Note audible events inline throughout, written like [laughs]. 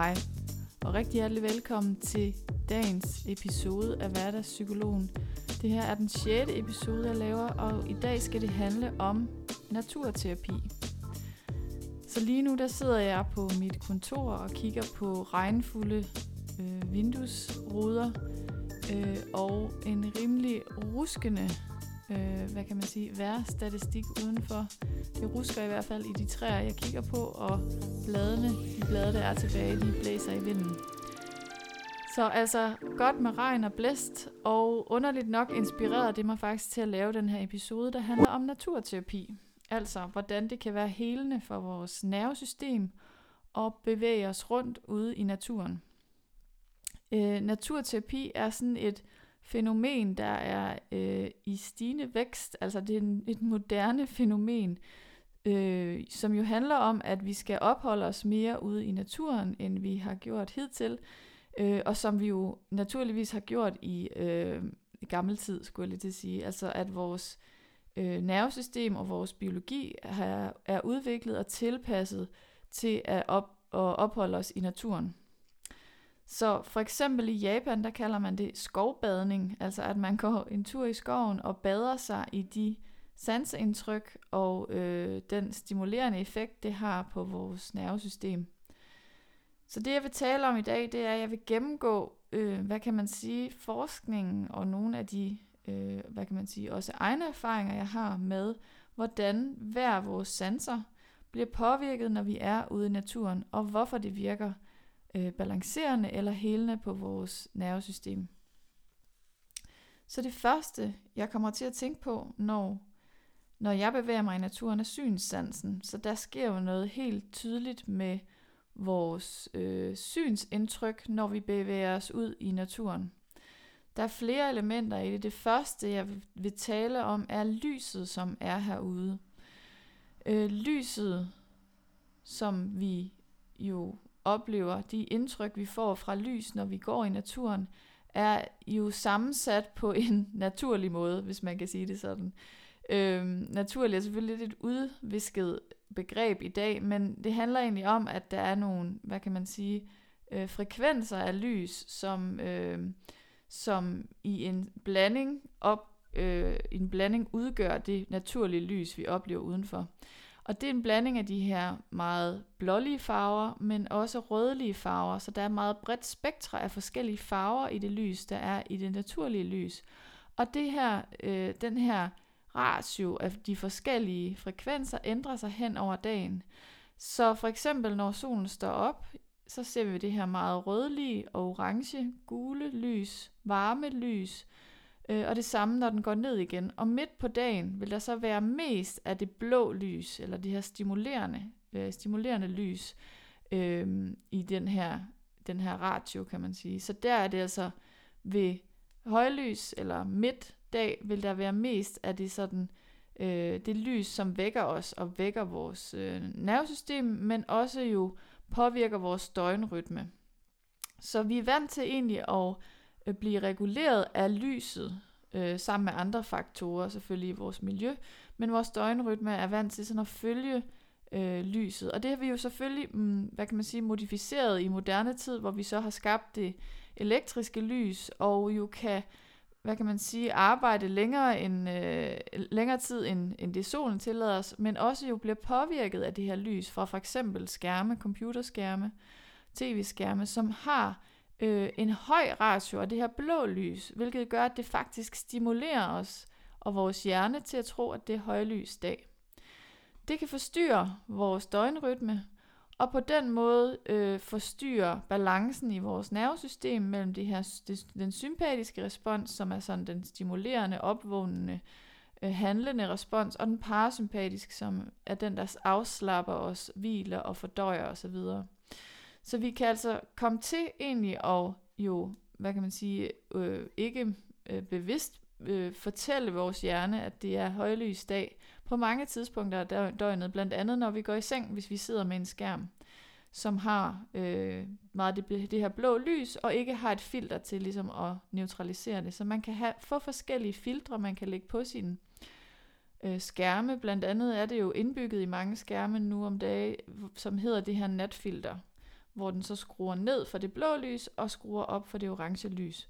Hej, og rigtig hjertelig velkommen til dagens episode af Hverdagspsykologen. Det her er den sjette episode, jeg laver, og i dag skal det handle om naturterapi. Så lige nu der sidder jeg på mit kontor og kigger på regnfulde øh, vinduesruder øh, og en rimelig ruskende øh, hvad kan man sige, vejrstatistik udenfor. Det rusker i hvert fald i de træer, jeg kigger på, og bladene, de blade, der er tilbage, de blæser i vinden. Så altså godt med regn og blæst, og underligt nok inspirerede det mig faktisk til at lave den her episode, der handler om naturterapi. Altså, hvordan det kan være helende for vores nervesystem og bevæge os rundt ude i naturen. Øh, naturterapi er sådan et fænomen, der er øh, i stigende vækst. Altså det er en, et moderne fænomen, øh, som jo handler om, at vi skal opholde os mere ude i naturen, end vi har gjort hidtil, øh, og som vi jo naturligvis har gjort i, øh, i gammel tid, skulle jeg lige til at sige. Altså at vores øh, nervesystem og vores biologi er, er udviklet og tilpasset til at, op, at opholde os i naturen. Så for eksempel i Japan, der kalder man det skovbadning, altså at man går en tur i skoven og bader sig i de sanseindtryk og øh, den stimulerende effekt, det har på vores nervesystem. Så det jeg vil tale om i dag, det er, at jeg vil gennemgå, øh, hvad kan man sige, forskningen og nogle af de, øh, hvad kan man sige, også egne erfaringer, jeg har med, hvordan hver vores sanser bliver påvirket, når vi er ude i naturen, og hvorfor det virker øh, balancerende eller helende på vores nervesystem. Så det første, jeg kommer til at tænke på, når, når jeg bevæger mig i naturen, er synssansen. Så der sker jo noget helt tydeligt med vores øh, synsindtryk, når vi bevæger os ud i naturen. Der er flere elementer i det. Det første, jeg vil tale om, er lyset, som er herude. Øh, lyset, som vi jo oplever, de indtryk, vi får fra lys, når vi går i naturen, er jo sammensat på [laughs] en naturlig måde, hvis man kan sige det sådan. Øhm, naturlig er selvfølgelig lidt et udvisket begreb i dag, men det handler egentlig om, at der er nogle, hvad kan man sige, øh, frekvenser af lys, som, øh, som i en blanding op, øh, en blanding udgør det naturlige lys, vi oplever udenfor. Og det er en blanding af de her meget blålige farver, men også rødlige farver, så der er meget bredt spektre af forskellige farver i det lys, der er i det naturlige lys. Og det her, øh, den her ratio af de forskellige frekvenser ændrer sig hen over dagen. Så for eksempel når solen står op, så ser vi det her meget rødlige og orange, gule lys, varme lys, Øh, og det samme, når den går ned igen. Og midt på dagen vil der så være mest af det blå lys, eller det her stimulerende, øh, stimulerende lys, øh, i den her, den her ratio, kan man sige. Så der er det altså ved højlys eller midtdag, vil der være mest af det sådan, øh, det lys, som vækker os og vækker vores øh, nervesystem, men også jo påvirker vores døgnrytme. Så vi er vant til egentlig at Øh, blive reguleret af lyset, øh, sammen med andre faktorer, selvfølgelig i vores miljø, men vores døgnrytme er vant til sådan at følge øh, lyset. Og det har vi jo selvfølgelig, mm, hvad kan man sige, modificeret i moderne tid, hvor vi så har skabt det elektriske lys, og jo kan, hvad kan man sige, arbejde længere, end, øh, længere tid, end, end det solen tillader os, men også jo bliver påvirket af det her lys fra for eksempel skærme, computerskærme, tv-skærme, som har øh, en høj ratio af det her blå lys, hvilket gør, at det faktisk stimulerer os og vores hjerne til at tro, at det er højlys dag. Det kan forstyrre vores døgnrytme, og på den måde øh, forstyrre balancen i vores nervesystem mellem det her, det, den sympatiske respons, som er sådan den stimulerende, opvågnende, øh, handlende respons, og den parasympatiske, som er den, der afslapper os, hviler og fordøjer osv. Så vi kan altså komme til egentlig at jo, hvad kan man sige, øh, ikke øh, bevidst øh, fortælle vores hjerne, at det er højlys dag på mange tidspunkter af døgnet, blandt andet når vi går i seng, hvis vi sidder med en skærm, som har øh, meget det, det her blå lys, og ikke har et filter til ligesom at neutralisere det. Så man kan have, få forskellige filtre, man kan lægge på sin øh, skærme. Blandt andet er det jo indbygget i mange skærme nu om dagen, som hedder det her natfilter hvor den så skruer ned for det blå lys og skruer op for det orange lys.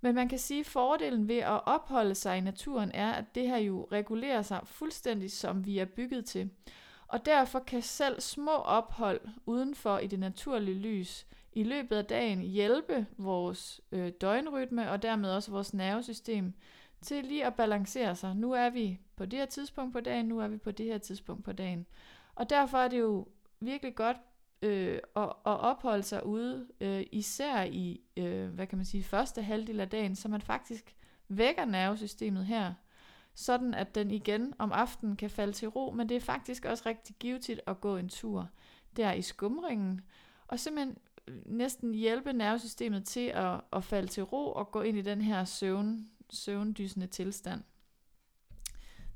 Men man kan sige, at fordelen ved at opholde sig i naturen er, at det her jo regulerer sig fuldstændig, som vi er bygget til. Og derfor kan selv små ophold udenfor i det naturlige lys i løbet af dagen hjælpe vores øh, døgnrytme og dermed også vores nervesystem til lige at balancere sig. Nu er vi på det her tidspunkt på dagen, nu er vi på det her tidspunkt på dagen. Og derfor er det jo virkelig godt øh, at, at opholde sig ude, øh, især i, øh, hvad kan man sige, første halvdel af dagen, så man faktisk vækker nervesystemet her, sådan at den igen om aftenen kan falde til ro, men det er faktisk også rigtig givetigt at gå en tur der i skumringen, og simpelthen øh, næsten hjælpe nervesystemet til at, at falde til ro og gå ind i den her søvn, søvndysende tilstand.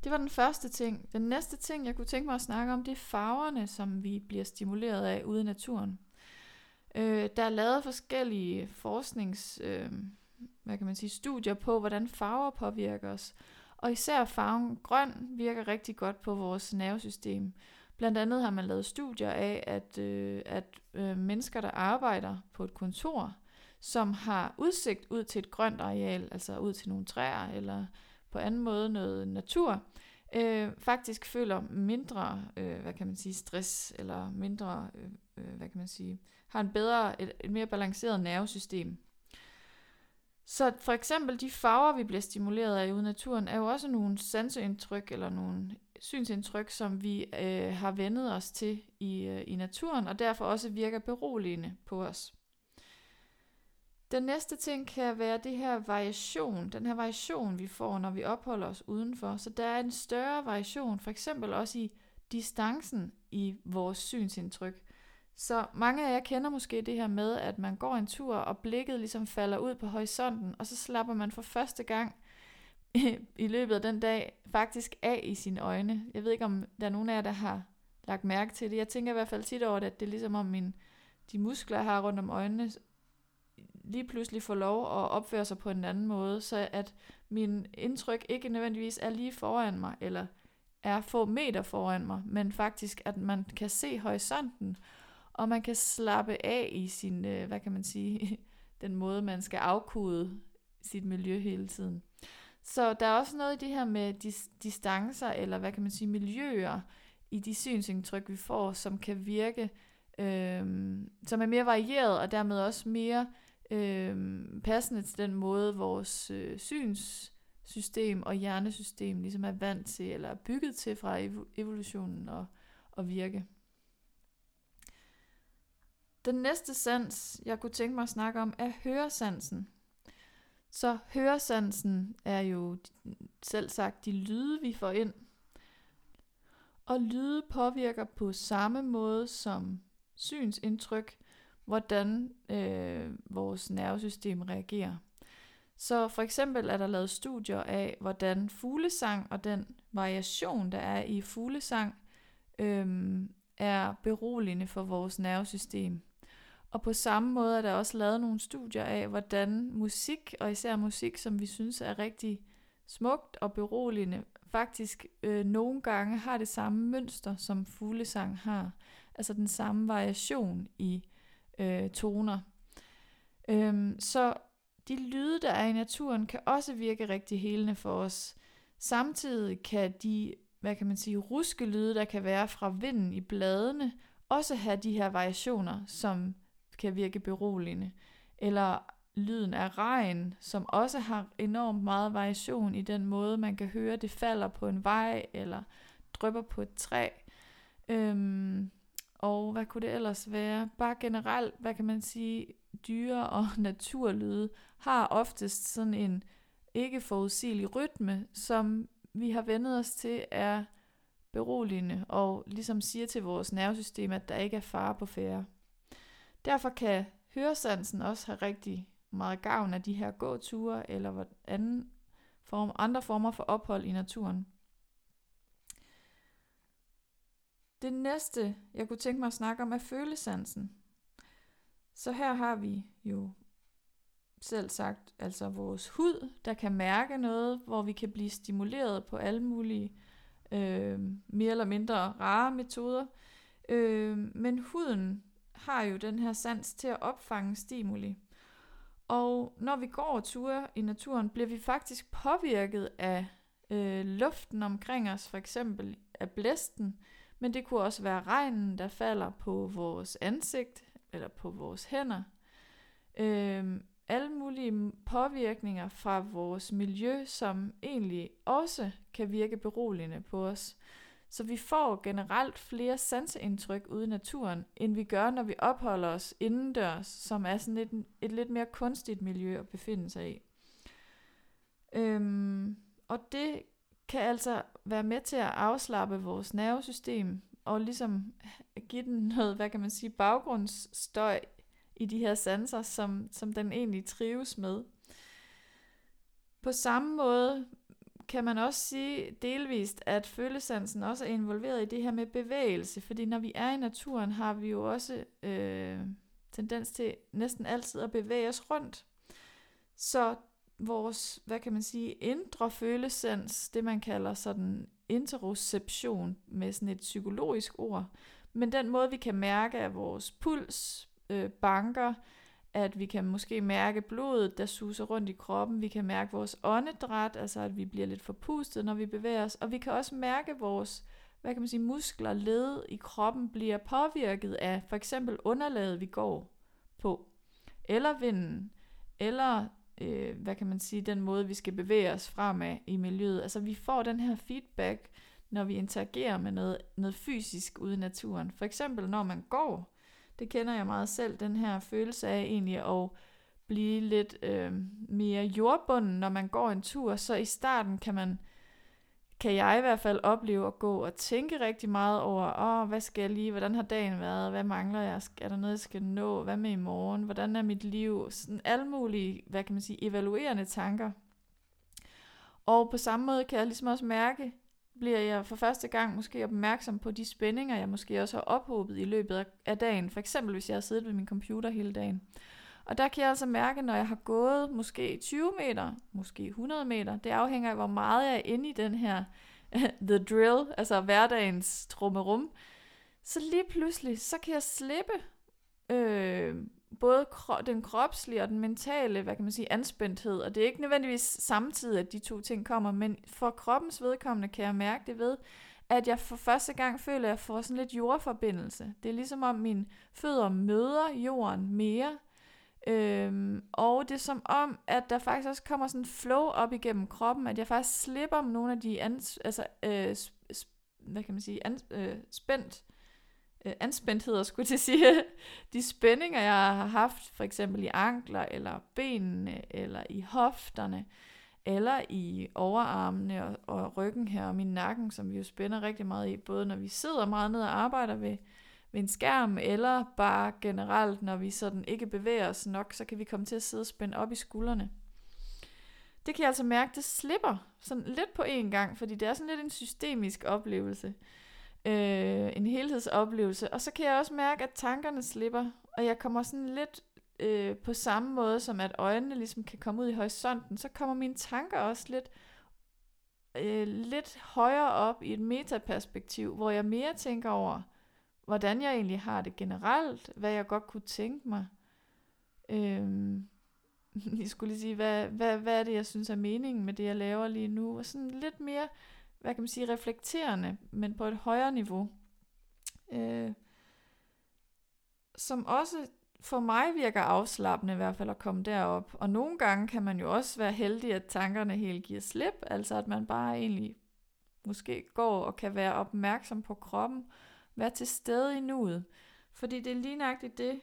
Det var den første ting. Den næste ting, jeg kunne tænke mig at snakke om, det er farverne, som vi bliver stimuleret af ude i naturen. Øh, der er lavet forskellige forsknings, øh, hvad kan man sige, studier på, hvordan farver påvirker os. Og især farven grøn virker rigtig godt på vores nervesystem. Blandt andet har man lavet studier af, at, øh, at øh, mennesker, der arbejder på et kontor, som har udsigt ud til et grønt areal, altså ud til nogle træer eller på anden måde noget natur, øh, faktisk føler mindre, øh, hvad kan man sige, stress, eller mindre, øh, øh, hvad kan man sige, har en bedre, et, et mere balanceret nervesystem. Så for eksempel de farver, vi bliver stimuleret af ude i naturen, er jo også nogle sanseindtryk eller nogle synsindtryk, som vi øh, har vendet os til i, øh, i naturen, og derfor også virker beroligende på os. Den næste ting kan være det her variation, den her variation, vi får, når vi opholder os udenfor. Så der er en større variation, for eksempel også i distancen i vores synsindtryk. Så mange af jer kender måske det her med, at man går en tur, og blikket ligesom falder ud på horisonten, og så slapper man for første gang [laughs] i løbet af den dag faktisk af i sine øjne. Jeg ved ikke, om der er nogen af jer, der har lagt mærke til det. Jeg tænker i hvert fald tit over det, at det er ligesom om min, de muskler, jeg har rundt om øjnene, lige pludselig får lov at opføre sig på en anden måde, så at min indtryk ikke nødvendigvis er lige foran mig, eller er få meter foran mig, men faktisk, at man kan se horisonten, og man kan slappe af i sin, øh, hvad kan man sige, [laughs] den måde, man skal afkode sit miljø hele tiden. Så der er også noget i det her med dis- distancer, eller hvad kan man sige, miljøer i de synsindtryk, vi får, som kan virke, øh, som er mere varieret, og dermed også mere øh, passende til den måde, vores øh, synssystem og hjernesystem ligesom er vant til, eller er bygget til fra evolutionen og, og virke. Den næste sans, jeg kunne tænke mig at snakke om, er høresansen. Så høresansen er jo selv sagt de lyde, vi får ind. Og lyde påvirker på samme måde som synsindtryk, hvordan øh, vores nervesystem reagerer. Så for eksempel er der lavet studier af, hvordan fuglesang og den variation, der er i fuglesang, øh, er beroligende for vores nervesystem. Og på samme måde er der også lavet nogle studier af, hvordan musik, og især musik, som vi synes er rigtig smukt og beroligende, faktisk øh, nogle gange har det samme mønster, som fuglesang har. Altså den samme variation i øh, toner. Øhm, så de lyde, der er i naturen, kan også virke rigtig helende for os. Samtidig kan de, hvad kan man sige, ruske lyde, der kan være fra vinden i bladene, også have de her variationer, som kan virke beroligende. Eller lyden af regn, som også har enormt meget variation i den måde, man kan høre, det falder på en vej, eller drypper på et træ. Øhm, og hvad kunne det ellers være? Bare generelt, hvad kan man sige, dyre- og [laughs] naturlyde har oftest sådan en ikke forudsigelig rytme, som vi har vendet os til er beroligende og ligesom siger til vores nervesystem, at der ikke er fare på færre. Derfor kan høresansen også have rigtig meget gavn af de her gåture eller anden form, andre former for ophold i naturen. Det næste, jeg kunne tænke mig at snakke om, er følesansen. Så her har vi jo selv sagt, altså vores hud, der kan mærke noget, hvor vi kan blive stimuleret på alle mulige øh, mere eller mindre rare metoder. Øh, men huden har jo den her sans til at opfange stimuli. Og når vi går ture i naturen, bliver vi faktisk påvirket af øh, luften omkring os, for eksempel af blæsten, men det kunne også være regnen, der falder på vores ansigt eller på vores hænder. Øhm, alle mulige påvirkninger fra vores miljø, som egentlig også kan virke beroligende på os. Så vi får generelt flere sanseindtryk ude i naturen, end vi gør, når vi opholder os indendørs, som er sådan et, et lidt mere kunstigt miljø at befinde sig i. Øhm, og det kan altså være med til at afslappe vores nervesystem, og ligesom give den noget, hvad kan man sige, baggrundsstøj i de her sanser, som, som den egentlig trives med. På samme måde kan man også sige delvist, at følesansen også er involveret i det her med bevægelse, fordi når vi er i naturen, har vi jo også øh, tendens til næsten altid at bevæge os rundt. Så vores, hvad kan man sige, indre følesans, det man kalder sådan interoception med sådan et psykologisk ord, men den måde, vi kan mærke, at vores puls øh, banker, at vi kan måske mærke blodet, der suser rundt i kroppen. Vi kan mærke vores åndedræt, altså at vi bliver lidt forpustet, når vi bevæger os. Og vi kan også mærke vores hvad kan man sige, muskler, led i kroppen bliver påvirket af for eksempel underlaget, vi går på, eller vinden, eller øh, hvad kan man sige, den måde, vi skal bevæge os fremad i miljøet. Altså vi får den her feedback, når vi interagerer med noget, noget fysisk ude i naturen. For eksempel når man går, det kender jeg meget selv, den her følelse af egentlig at blive lidt øh, mere jordbunden, når man går en tur. Så i starten kan man, kan jeg i hvert fald opleve at gå og tænke rigtig meget over, åh, hvad skal jeg lige, hvordan har dagen været, hvad mangler jeg, er der noget, jeg skal nå, hvad med i morgen, hvordan er mit liv, sådan alle mulige, hvad kan man sige, evaluerende tanker. Og på samme måde kan jeg ligesom også mærke, bliver jeg for første gang måske opmærksom på de spændinger, jeg måske også har ophobet i løbet af dagen. For eksempel hvis jeg har siddet ved min computer hele dagen. Og der kan jeg altså mærke, når jeg har gået måske 20 meter, måske 100 meter, det afhænger af, hvor meget jeg er inde i den her [laughs] the drill, altså hverdagens trummerum, så lige pludselig, så kan jeg slippe øh, både kro- den kropslige og den mentale, hvad kan man sige, anspændthed. Og det er ikke nødvendigvis samtidig, at de to ting kommer, men for kroppens vedkommende kan jeg mærke det ved, at jeg for første gang føler, at jeg får sådan lidt jordforbindelse. Det er ligesom om mine fødder møder jorden mere. Øhm, og det er som om, at der faktisk også kommer sådan en flow op igennem kroppen, at jeg faktisk slipper nogle af de ans- altså, øh, sp- hvad kan man sige, ans- øh, spændt øh, anspændtheder, skulle til sige, [laughs] de spændinger, jeg har haft, for eksempel i ankler, eller benene, eller i hofterne, eller i overarmene og, og ryggen her, og min nakken, som vi jo spænder rigtig meget i, både når vi sidder meget ned og arbejder ved, ved en skærm, eller bare generelt, når vi sådan ikke bevæger os nok, så kan vi komme til at sidde og spænde op i skuldrene. Det kan jeg altså mærke, det slipper sådan lidt på én gang, fordi det er sådan lidt en systemisk oplevelse øh, en helhedsoplevelse. Og så kan jeg også mærke, at tankerne slipper, og jeg kommer sådan lidt øh, på samme måde, som at øjnene ligesom kan komme ud i horisonten, så kommer mine tanker også lidt, øh, lidt højere op i et metaperspektiv, hvor jeg mere tænker over, hvordan jeg egentlig har det generelt, hvad jeg godt kunne tænke mig. Øhm, [laughs] jeg skulle lige sige, hvad, hvad, hvad er det, jeg synes er meningen med det, jeg laver lige nu, og sådan lidt mere hvad kan man sige, reflekterende, men på et højere niveau. Øh, som også for mig virker afslappende i hvert fald at komme derop. Og nogle gange kan man jo også være heldig, at tankerne helt giver slip, altså at man bare egentlig måske går og kan være opmærksom på kroppen, være til stede i nuet. Fordi det er lige nøjagtigt det,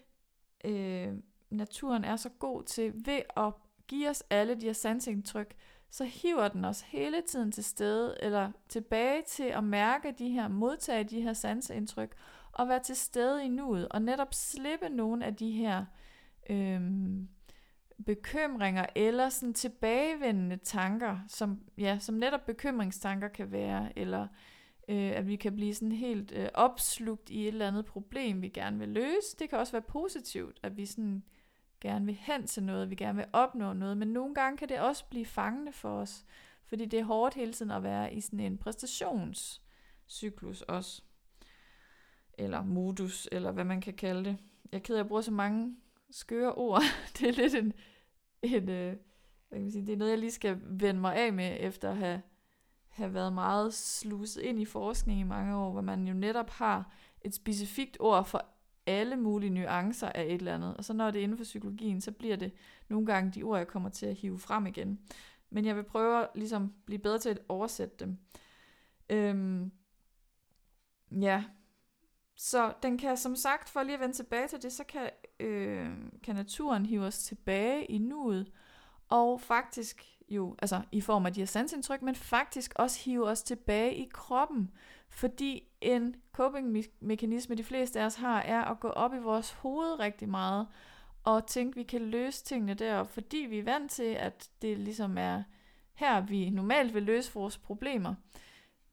øh, naturen er så god til, ved at give os alle de her sansindtryk, så hiver den os hele tiden til stede, eller tilbage til at mærke de her, modtage de her sanseindtryk, og være til stede i nuet, og netop slippe nogle af de her øhm, bekymringer, eller sådan tilbagevendende tanker, som, ja, som netop bekymringstanker kan være, eller øh, at vi kan blive sådan helt øh, opslugt i et eller andet problem, vi gerne vil løse. Det kan også være positivt, at vi sådan gerne vil hen til noget, vi gerne vil opnå noget, men nogle gange kan det også blive fangende for os, fordi det er hårdt hele tiden at være i sådan en præstationscyklus også. eller modus, eller hvad man kan kalde det. Jeg er ked af, at jeg bruger så mange skøre ord. [laughs] det er lidt en, en øh, hvad kan man sige, det er noget, jeg lige skal vende mig af med, efter at have, have været meget sluset ind i forskning i mange år, hvor man jo netop har et specifikt ord for alle mulige nuancer af et eller andet. Og så når det er inden for psykologien, så bliver det nogle gange de ord, jeg kommer til at hive frem igen. Men jeg vil prøve at ligesom blive bedre til at oversætte dem. Øhm, ja, så den kan som sagt, for lige at vende tilbage til det, så kan, øh, kan naturen hive os tilbage i nuet, og faktisk jo, altså i form af de her sansindtryk, men faktisk også hive os tilbage i kroppen, fordi en coping-mekanisme, de fleste af os har, er at gå op i vores hoved rigtig meget, og tænke, at vi kan løse tingene derop, fordi vi er vant til, at det ligesom er her, vi normalt vil løse vores problemer.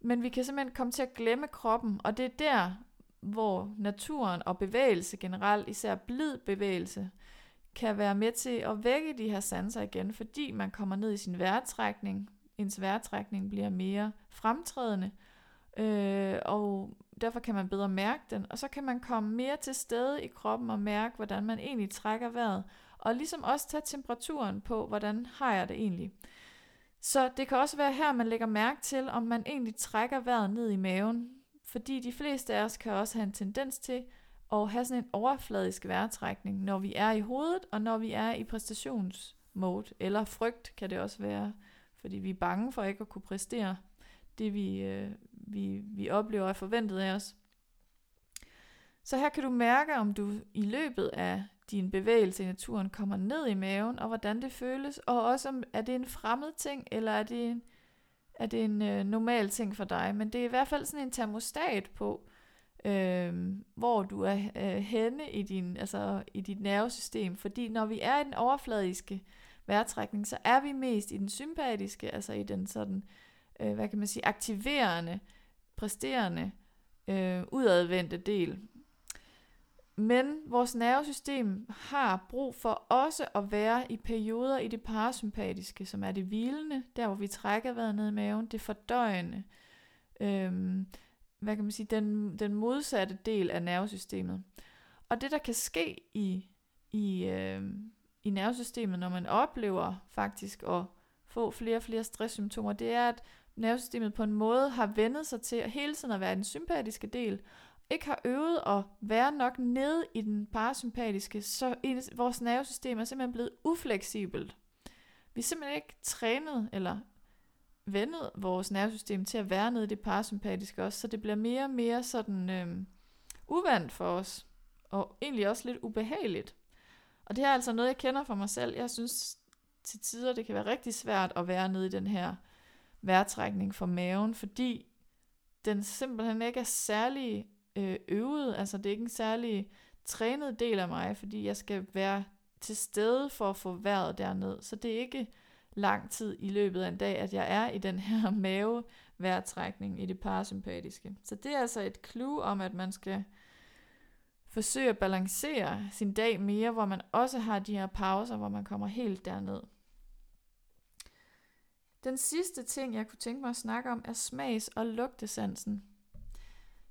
Men vi kan simpelthen komme til at glemme kroppen, og det er der, hvor naturen og bevægelse generelt, især blid bevægelse, kan være med til at vække de her sanser igen, fordi man kommer ned i sin vejrtrækning. Ens vejrtrækning bliver mere fremtrædende, øh, og derfor kan man bedre mærke den, og så kan man komme mere til stede i kroppen og mærke, hvordan man egentlig trækker vejret, og ligesom også tage temperaturen på, hvordan har jeg det egentlig. Så det kan også være her, man lægger mærke til, om man egentlig trækker vejret ned i maven, fordi de fleste af os kan også have en tendens til og have sådan en overfladisk vejrtrækning, når vi er i hovedet, og når vi er i præstationsmode, eller frygt kan det også være, fordi vi er bange for ikke at kunne præstere det, vi, øh, vi, vi oplever er forventet af os. Så her kan du mærke, om du i løbet af din bevægelse i naturen kommer ned i maven, og hvordan det føles, og også om er det en fremmed ting, eller er det en, er det en øh, normal ting for dig. Men det er i hvert fald sådan en termostat på, øh, hvor du er øh, henne i, din, altså, i dit nervesystem. Fordi når vi er i den overfladiske vejrtrækning, så er vi mest i den sympatiske, altså i den sådan, øh, hvad kan man sige, aktiverende, præsterende, øh, udadvendte del. Men vores nervesystem har brug for også at være i perioder i det parasympatiske, som er det hvilende, der hvor vi trækker vejret ned i maven, det fordøjende, øhm, hvad kan man sige, den, den modsatte del af nervesystemet. Og det der kan ske i, i, øh, i nervesystemet, når man oplever faktisk at få flere og flere stresssymptomer, det er, at nervesystemet på en måde har vendet sig til at hele tiden at være den sympatiske del, ikke har øvet at være nok nede i den parasympatiske, så vores nervesystem er simpelthen blevet ufleksibelt. Vi er simpelthen ikke trænet eller vendet vores nervesystem til at være nede i det parasympatiske også, så det bliver mere og mere sådan øh, uvandt for os, og egentlig også lidt ubehageligt. Og det er altså noget, jeg kender for mig selv. Jeg synes til tider, det kan være rigtig svært at være nede i den her vejrtrækning for maven, fordi den simpelthen ikke er særlig øh, øvet, altså det er ikke en særlig trænet del af mig, fordi jeg skal være til stede for at få vejret derned. Så det er ikke lang tid i løbet af en dag, at jeg er i den her [laughs] mavevejrtrækning i det parasympatiske. Så det er altså et clue om, at man skal forsøge at balancere sin dag mere, hvor man også har de her pauser, hvor man kommer helt derned. Den sidste ting, jeg kunne tænke mig at snakke om, er smags- og lugtesansen.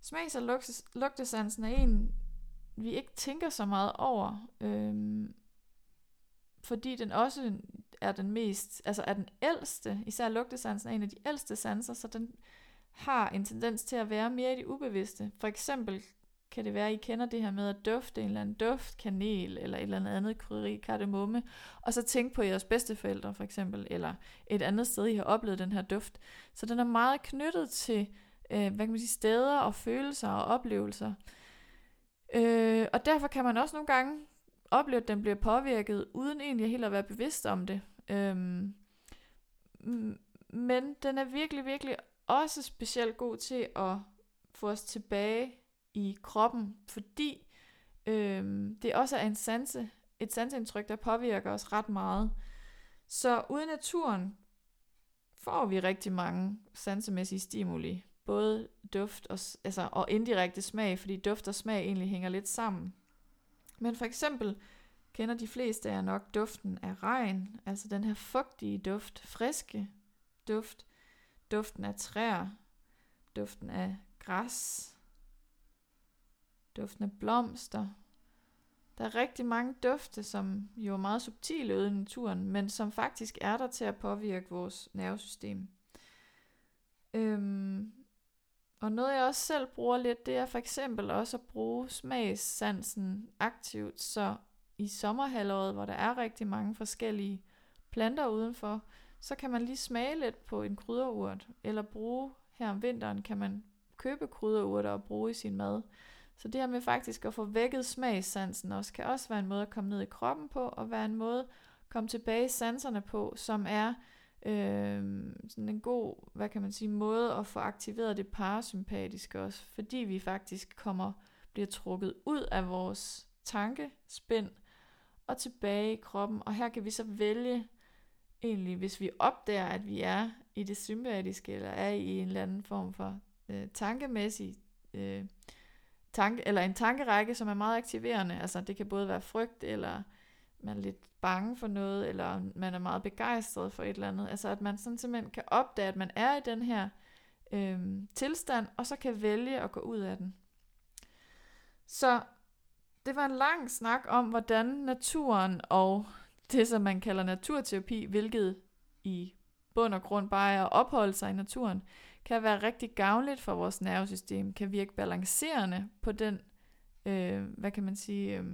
Smags- og lugtesansen er en, vi ikke tænker så meget over, øhm, fordi den også er den mest, altså er den ældste, især lugtesansen er en af de ældste sanser, så den har en tendens til at være mere i det ubevidste. For eksempel kan det være, at I kender det her med at dufte en eller anden duft, kanel eller et eller andet krydderi, kardemomme, og så tænke på jeres bedsteforældre for eksempel, eller et andet sted, I har oplevet den her duft. Så den er meget knyttet til øh, hvad kan man sige, steder og følelser og oplevelser. Øh, og derfor kan man også nogle gange oplever, at den bliver påvirket, uden egentlig helt at være bevidst om det. Øhm, men den er virkelig, virkelig også specielt god til at få os tilbage i kroppen, fordi øhm, det også er en sanse, et sanseindtryk, der påvirker os ret meget. Så uden naturen får vi rigtig mange sansemæssige stimuli både duft og, altså, og indirekte smag, fordi duft og smag egentlig hænger lidt sammen. Men for eksempel kender de fleste af jer nok duften af regn, altså den her fugtige duft, friske duft, duften af træer, duften af græs, duften af blomster. Der er rigtig mange dufte, som jo er meget subtile ude i naturen, men som faktisk er der til at påvirke vores nervesystem. Øhm, og noget jeg også selv bruger lidt, det er for eksempel også at bruge smagssansen aktivt, så i sommerhalvåret, hvor der er rigtig mange forskellige planter udenfor, så kan man lige smage lidt på en krydderurt, eller bruge her om vinteren, kan man købe krydderurter og bruge i sin mad. Så det her med faktisk at få vækket smagssansen også, kan også være en måde at komme ned i kroppen på, og være en måde at komme tilbage i sanserne på, som er øh, sådan en god, hvad kan man sige, måde at få aktiveret det parasympatiske også, fordi vi faktisk kommer, bliver trukket ud af vores tankespind og tilbage i kroppen, og her kan vi så vælge egentlig, hvis vi opdager, at vi er i det sympatiske, eller er i en eller anden form for øh, tankemæssig øh, tanke, eller en tankerække, som er meget aktiverende. Altså det kan både være frygt, eller man er lidt bange for noget, eller man er meget begejstret for et eller andet. Altså at man sådan simpelthen kan opdage, at man er i den her øh, tilstand, og så kan vælge at gå ud af den. Så det var en lang snak om, hvordan naturen og det, som man kalder naturterapi, hvilket i bund og grund bare er at opholde sig i naturen, kan være rigtig gavnligt for vores nervesystem, kan virke balancerende på den, øh, hvad kan man sige, øh,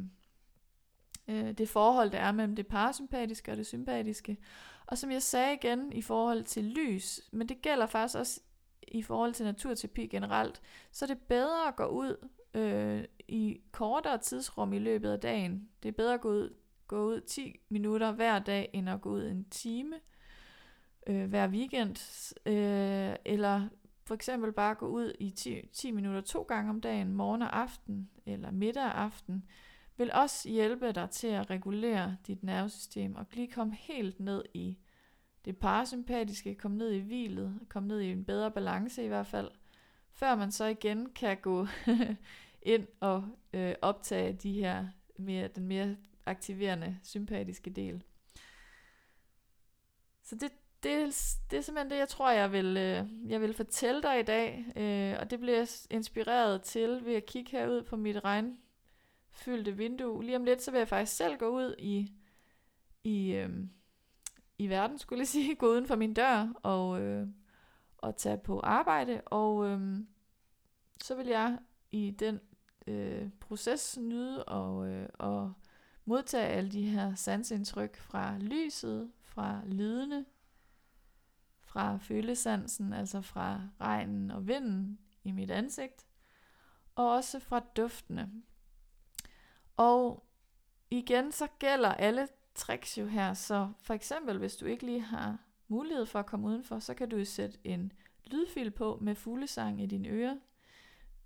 øh, det forhold, der er mellem det parasympatiske og det sympatiske. Og som jeg sagde igen i forhold til lys, men det gælder faktisk også i forhold til naturterapi generelt, så er det bedre at gå ud øh, i kortere tidsrum i løbet af dagen. Det er bedre at gå ud, gå ud 10 minutter hver dag, end at gå ud en time øh, hver weekend. Øh, eller for eksempel bare gå ud i 10, 10 minutter to gange om dagen, morgen og aften, eller middag og aften, vil også hjælpe dig til at regulere dit nervesystem og lige komme helt ned i det parasympatiske, komme ned i hvilet, komme ned i en bedre balance i hvert fald, før man så igen kan gå [laughs] ind og øh, optage de her mere, den mere aktiverende, sympatiske del. Så det, det, det er simpelthen det, jeg tror, jeg vil, øh, jeg vil fortælle dig i dag, øh, og det bliver jeg inspireret til ved at kigge herud på mit regn fyldte vindue. Lige om lidt, så vil jeg faktisk selv gå ud i, i, øh, i verden, skulle jeg sige, [laughs] gå uden for min dør og, øh, og tage på arbejde, og øh, så vil jeg i den øh, proces nyde og, øh, og modtage alle de her sansindtryk fra lyset, fra lydene, fra følesansen, altså fra regnen og vinden i mit ansigt, og også fra duftene. Og igen, så gælder alle tricks jo her, så for eksempel, hvis du ikke lige har mulighed for at komme udenfor, så kan du sætte en lydfil på med fuglesang i dine ører.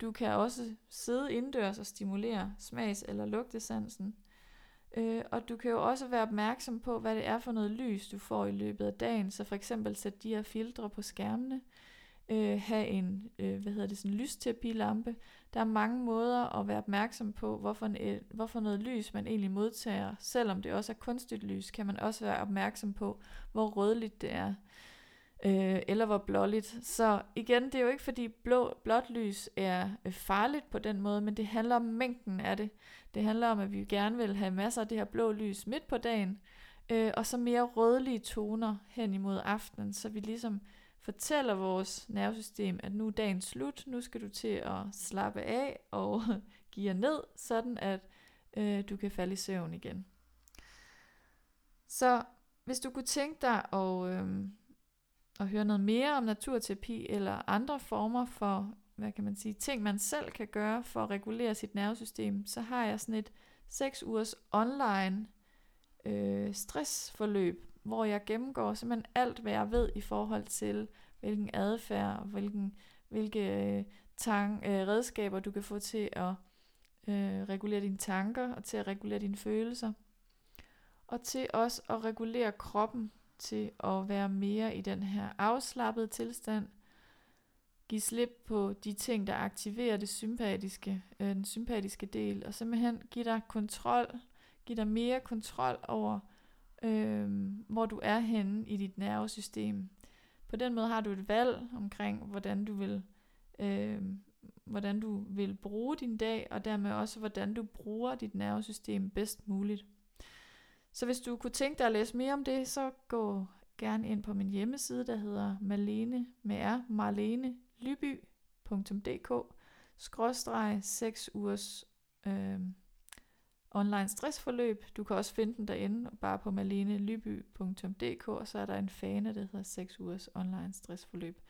Du kan også sidde indendørs og stimulere smags- eller lugtesansen. Øh, og du kan jo også være opmærksom på, hvad det er for noget lys, du får i løbet af dagen. Så for eksempel sæt de her filtre på skærmene. Øh, have en, øh, hvad hedder det, sådan en lysterapilampe. Der er mange måder at være opmærksom på, hvorfor, en, øh, hvorfor noget lys man egentlig modtager. Selvom det også er kunstigt lys, kan man også være opmærksom på, hvor rødligt det er øh, eller hvor blåligt. Så igen, det er jo ikke fordi blå, blåt lys er øh, farligt på den måde, men det handler om mængden af det. Det handler om, at vi gerne vil have masser af det her blå lys midt på dagen, øh, og så mere rødlige toner hen imod aftenen, så vi ligesom fortæller vores nervesystem, at nu er dagen slut, nu skal du til at slappe af og [laughs] give ned, sådan at øh, du kan falde i søvn igen. Så hvis du kunne tænke dig at øh, at høre noget mere om naturterapi eller andre former for, hvad kan man sige, ting man selv kan gøre for at regulere sit nervesystem, så har jeg sådan et 6 ugers online øh, stressforløb, hvor jeg gennemgår simpelthen alt, hvad jeg ved i forhold til, hvilken adfærd, hvilken, hvilke øh, tang, øh, redskaber du kan få til at øh, regulere dine tanker og til at regulere dine følelser. Og til også at regulere kroppen til at være mere i den her afslappede tilstand. Giv slip på de ting, der aktiverer det sympatiske, øh, den sympatiske del, og simpelthen give dig kontrol, give dig mere kontrol over, øh, hvor du er henne i dit nervesystem. På den måde har du et valg omkring, hvordan du vil øh, hvordan du vil bruge din dag, og dermed også, hvordan du bruger dit nervesystem bedst muligt. Så hvis du kunne tænke dig at læse mere om det, så gå gerne ind på min hjemmeside, der hedder Malene med R, marlenelyby.dk skråstreg 6 ugers øh, online stressforløb. Du kan også finde den derinde, bare på malenelyby.dk, og så er der en fane, der hedder 6 ugers online stressforløb.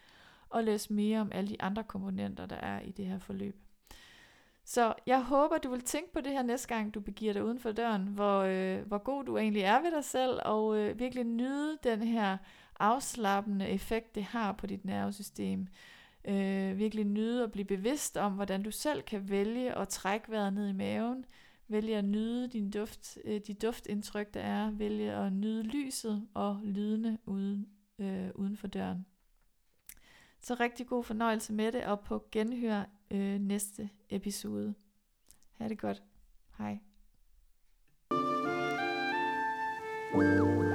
Og læs mere om alle de andre komponenter, der er i det her forløb. Så jeg håber, du vil tænke på det her næste gang, du begiver dig uden for døren, hvor, øh, hvor god du egentlig er ved dig selv, og øh, virkelig nyde den her afslappende effekt, det har på dit nervesystem. Øh, virkelig nyde at blive bevidst om, hvordan du selv kan vælge at trække vejret ned i maven, vælge at nyde din duft, øh, de duftindtryk, der er, vælge at nyde lyset og lydene uden, øh, uden for døren. Så rigtig god fornøjelse med det, og på genhør øh, næste episode. Ha' det godt. Hej. thank you